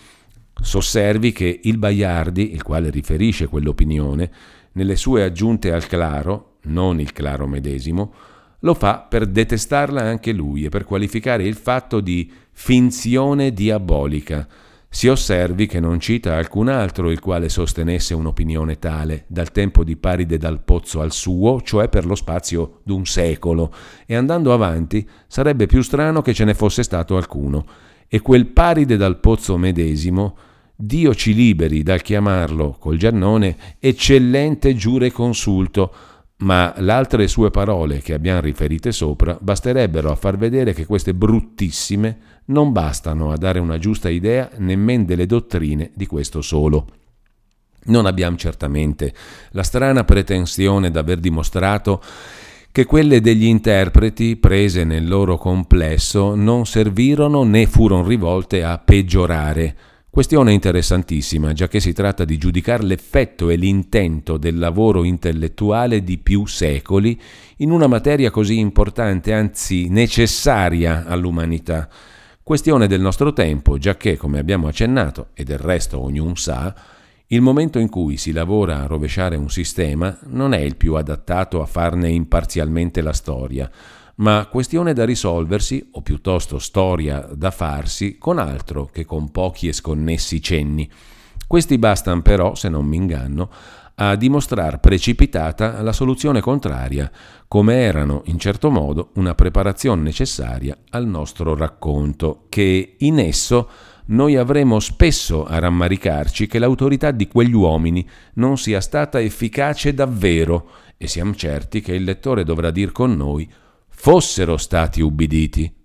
Sosservi che il Baiardi, il quale riferisce quell'opinione, nelle sue aggiunte al claro, non il claro medesimo, lo fa per detestarla anche lui e per qualificare il fatto di finzione diabolica, si osservi che non cita alcun altro il quale sostenesse un'opinione tale, dal tempo di Paride dal Pozzo al suo, cioè per lo spazio d'un secolo, e andando avanti sarebbe più strano che ce ne fosse stato alcuno. E quel Paride dal Pozzo medesimo, Dio ci liberi dal chiamarlo, col Giannone, eccellente giure consulto, ma le altre sue parole che abbiamo riferite sopra basterebbero a far vedere che queste bruttissime non bastano a dare una giusta idea nemmeno delle dottrine di questo solo. Non abbiamo certamente la strana pretensione d'aver dimostrato che quelle degli interpreti, prese nel loro complesso, non servirono né furono rivolte a peggiorare, Questione interessantissima, già che si tratta di giudicare l'effetto e l'intento del lavoro intellettuale di più secoli in una materia così importante, anzi necessaria all'umanità. Questione del nostro tempo, già che, come abbiamo accennato, e del resto ognuno sa, il momento in cui si lavora a rovesciare un sistema non è il più adattato a farne imparzialmente la storia, ma questione da risolversi, o piuttosto storia da farsi, con altro che con pochi e sconnessi cenni. Questi bastano però, se non mi inganno, a dimostrar precipitata la soluzione contraria, come erano in certo modo una preparazione necessaria al nostro racconto, che in esso noi avremo spesso a rammaricarci che l'autorità di quegli uomini non sia stata efficace davvero, e siamo certi che il lettore dovrà dir con noi fossero stati ubbiditi.